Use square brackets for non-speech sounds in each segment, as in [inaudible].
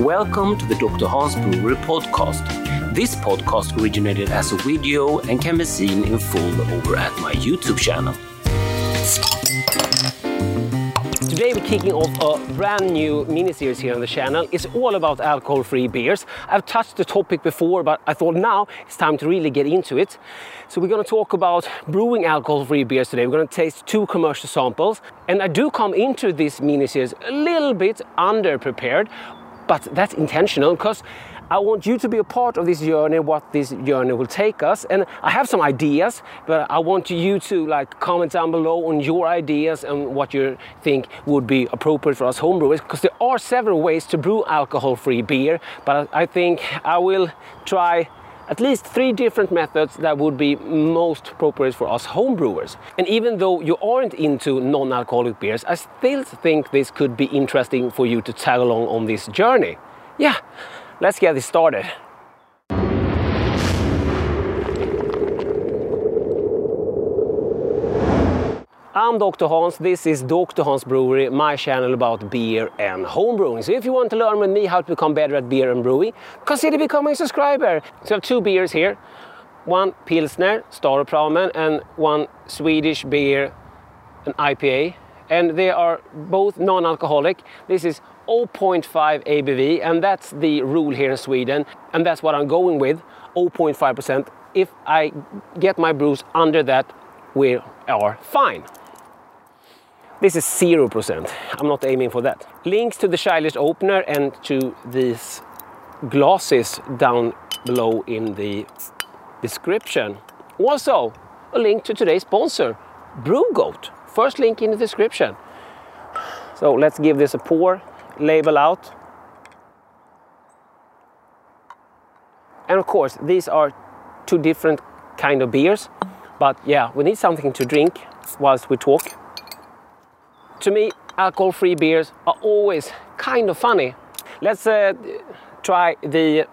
Welcome to the Dr. Hans Brewery podcast. This podcast originated as a video and can be seen in full over at my YouTube channel. Today we're kicking off a brand new mini-series here on the channel. It's all about alcohol-free beers. I've touched the topic before, but I thought now it's time to really get into it. So we're gonna talk about brewing alcohol-free beers today. We're gonna taste two commercial samples. And I do come into this mini-series a little bit under-prepared, but that's intentional because I want you to be a part of this journey, what this journey will take us. And I have some ideas, but I want you to like comment down below on your ideas and what you think would be appropriate for us homebrewers. Because there are several ways to brew alcohol-free beer, but I think I will try at least three different methods that would be most appropriate for us homebrewers. And even though you aren't into non-alcoholic beers, I still think this could be interesting for you to tag along on this journey. Yeah, let's get this started. I'm Dr. Hans, this is Dr. Hans Brewery, my channel about beer and home brewing. So if you want to learn with me how to become better at beer and brewing, consider becoming a subscriber. So I have two beers here, one Pilsner, Staropramen, and one Swedish beer, an IPA. And they are both non-alcoholic. This is 0.5 ABV, and that's the rule here in Sweden, and that's what I'm going with, 0.5%. If I get my brews under that, we are fine. This is 0%. I'm not aiming for that. Links to the childless opener and to these glasses down below in the description. Also, a link to today's sponsor, BrewGoat. First link in the description. So let's give this a pour, label out. And of course, these are two different kind of beers. But yeah, we need something to drink whilst we talk. To me, alcohol-free beers are always kind of funny. Let's uh, try the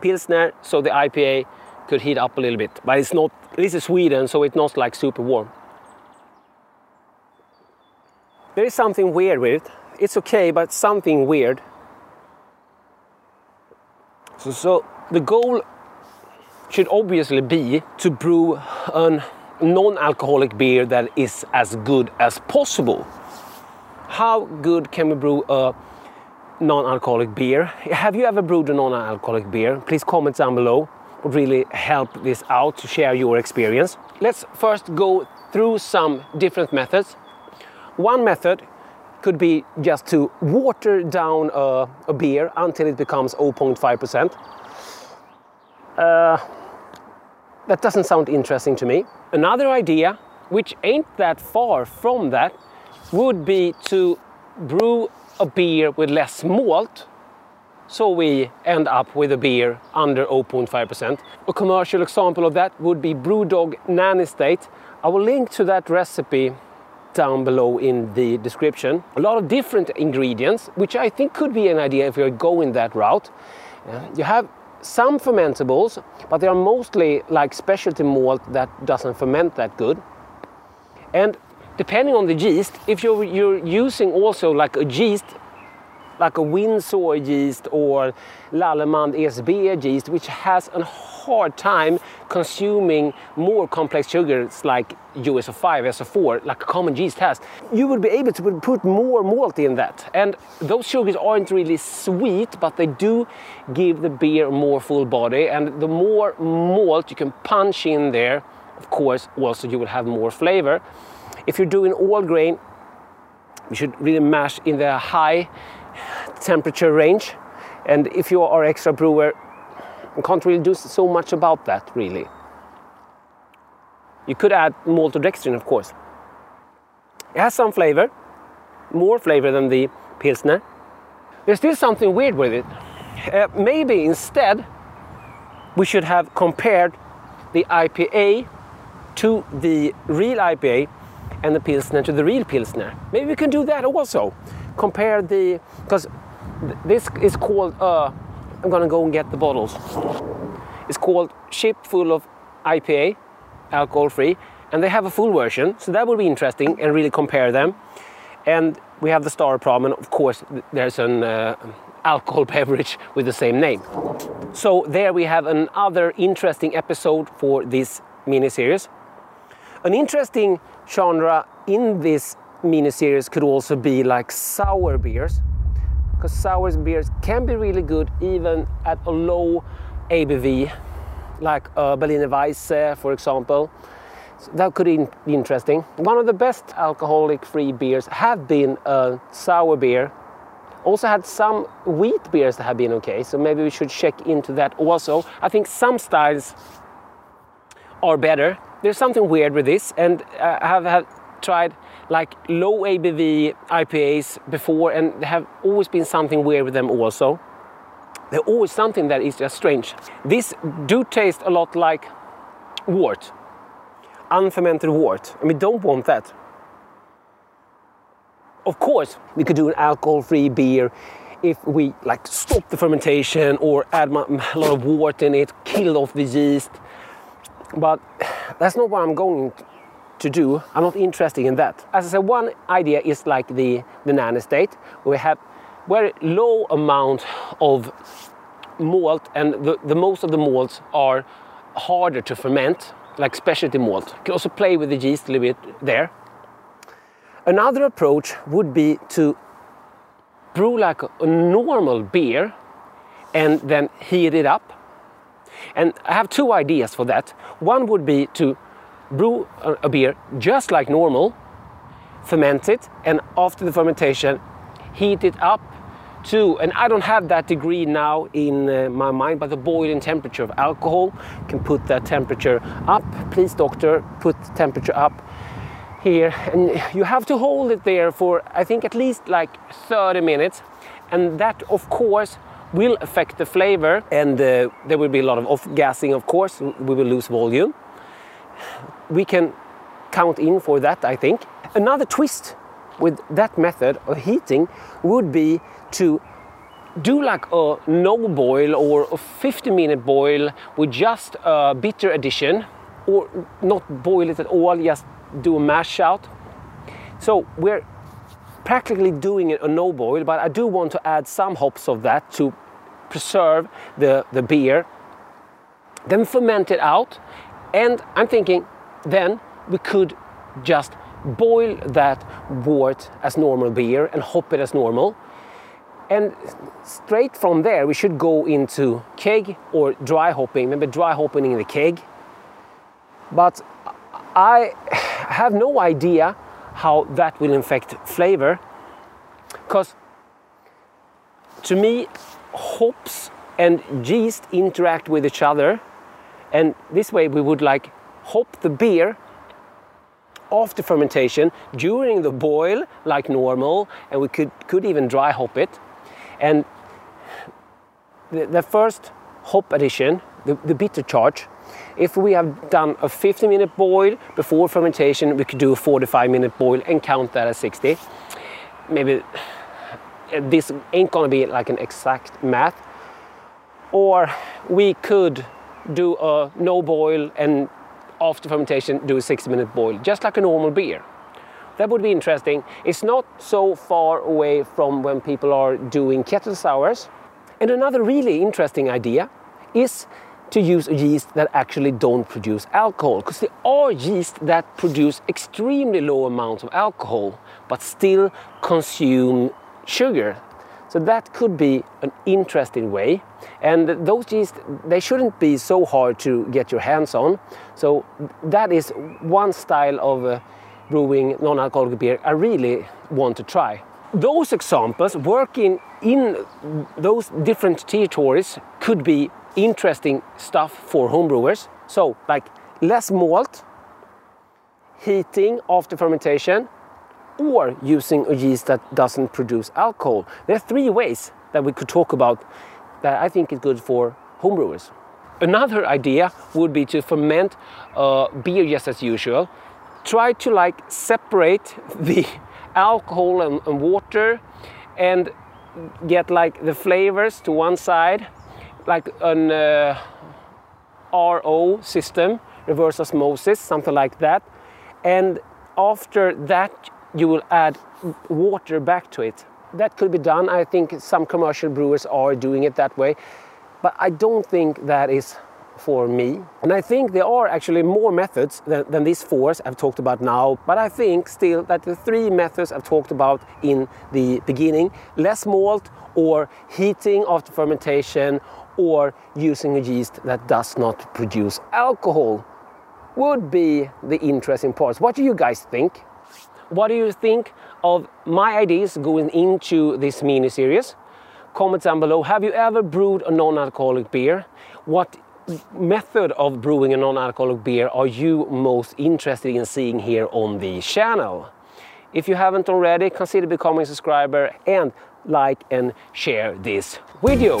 Pilsner, so the IPA could heat up a little bit. But it's not, this is Sweden, so it's not like super warm. There is something weird with it. It's okay, but something weird. So, so the goal should obviously be to brew a non-alcoholic beer that is as good as possible how good can we brew a non-alcoholic beer? Have you ever brewed a non-alcoholic beer? Please comment down below. Would really help this out to share your experience. Let's first go through some different methods. One method could be just to water down a, a beer until it becomes 0.5%. Uh, that doesn't sound interesting to me. Another idea, which ain't that far from that, would be to brew a beer with less malt so we end up with a beer under 0.5%. A commercial example of that would be Brewdog Nanny State. I will link to that recipe down below in the description. A lot of different ingredients, which I think could be an idea if you're going that route. You have some fermentables, but they are mostly like specialty malt that doesn't ferment that good. And depending on the yeast, if you're, you're using also like a yeast, like a Windsor yeast or Lallemand ESB yeast, which has a hard time consuming more complex sugars like US-05, S-04, like a common yeast has, you would be able to put more malt in that. And those sugars aren't really sweet, but they do give the beer more full body. And the more malt you can punch in there, of course, also you will have more flavor. If you're doing all grain, you should really mash in the high temperature range. And if you are an extract brewer, you can't really do so much about that, really. You could add maltodextrin, of course. It has some flavor, more flavor than the Pilsner. There's still something weird with it. Uh, maybe instead we should have compared the IPA to the real IPA and the Pilsner to the real Pilsner. Maybe we can do that also. Compare the, because this is called, uh, I'm gonna go and get the bottles. It's called Ship Full of IPA, alcohol free, and they have a full version, so that will be interesting and really compare them. And we have the Star Prom, and of course, there's an uh, alcohol [laughs] beverage with the same name. So there we have another interesting episode for this mini series. An interesting genre in this mini series could also be like sour beers, because sour beers can be really good even at a low ABV, like uh, Berliner Weisse, for example. So that could be interesting. One of the best alcoholic-free beers have been a sour beer also had some wheat beers that have been okay, so maybe we should check into that also. I think some styles are better. There's something weird with this, and uh, I have, have tried like low ABV IPAs before, and there have always been something weird with them also. There's always something that is just strange. These do taste a lot like wort, unfermented wort, and we don't want that. Of course, we could do an alcohol-free beer if we like stop the fermentation or add a lot of water in it, kill off the yeast. But that's not what I'm going to do. I'm not interested in that. As I said, one idea is like the, the nanny state, we have very low amount of malt and the, the most of the malts are harder to ferment, like specialty malt. You can also play with the yeast a little bit there. Another approach would be to brew like a normal beer and then heat it up. And I have two ideas for that. One would be to brew a beer just like normal, ferment it, and after the fermentation, heat it up to, and I don't have that degree now in uh, my mind, but the boiling temperature of alcohol can put that temperature up. Please, doctor, put temperature up here and you have to hold it there for I think at least like 30 minutes and that of course will affect the flavor and uh, there will be a lot of off-gassing of course. We will lose volume. We can count in for that I think. Another twist with that method of heating would be to do like a no boil or a 50 minute boil with just a bitter addition or not boil it at all just do a mash out. So we're practically doing it a no boil, but I do want to add some hops of that to preserve the, the beer. Then ferment it out, and I'm thinking then we could just boil that wort as normal beer and hop it as normal. And straight from there, we should go into keg or dry hopping, maybe dry hopping in the keg. But I have no idea how that will affect flavor because to me hops and yeast interact with each other and this way we would like hop the beer after fermentation during the boil like normal and we could, could even dry hop it and the, the first hop addition the, the bitter charge if we have done a 50 minute boil before fermentation, we could do a 45 minute boil and count that as 60. Maybe this ain't gonna be like an exact math. Or we could do a no boil and after fermentation do a 60 minute boil, just like a normal beer. That would be interesting. It's not so far away from when people are doing kettle sours. And another really interesting idea is to use yeast that actually don't produce alcohol because there are yeast that produce extremely low amounts of alcohol but still consume sugar. So that could be an interesting way. And those yeast they shouldn't be so hard to get your hands on. So that is one style of uh, brewing non-alcoholic beer i really want to try. Those examples working in those different territories could be interesting stuff for homebrewers. So, like less malt, heating after fermentation, or using a yeast that doesn't produce alcohol. There are three ways that we could talk about that I think is good for homebrewers. Another idea would be to ferment uh, beer just as usual. Try to like separate [laughs] the alcohol and, and water and get like the flavors to one side like an uh, RO system, reverse osmosis, something like that. And after that, you will add water back to it. that could be done. I think some commercial brewers are doing it that way, but I don't think that is for me. And I think there are actually more methods than, than these four I've talked about now, but I think still that the three methods I've talked about in the beginning less malt, or heating after fermentation, or using a yeast that does not produce alcohol would be the interesting parts. What do you guys think? What do you think of my ideas going into this mini series? Comment down below. Have you ever brewed a non alcoholic beer? What method of brewing a non-alcoholic beer are you most interested in seeing here on the channel? If you haven't already, consider becoming a subscriber and like and share this video.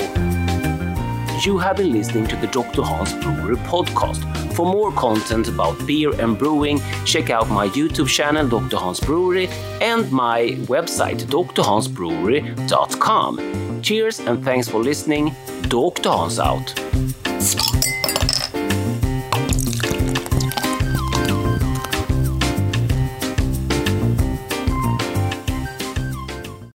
You have been listening to the Dr. Hans Brewery podcast. For more content about beer and brewing, check out my YouTube channel, Dr. Hans Brewery, and my website, drhansbrewery.com. Cheers and thanks for listening. Dr. Hans out.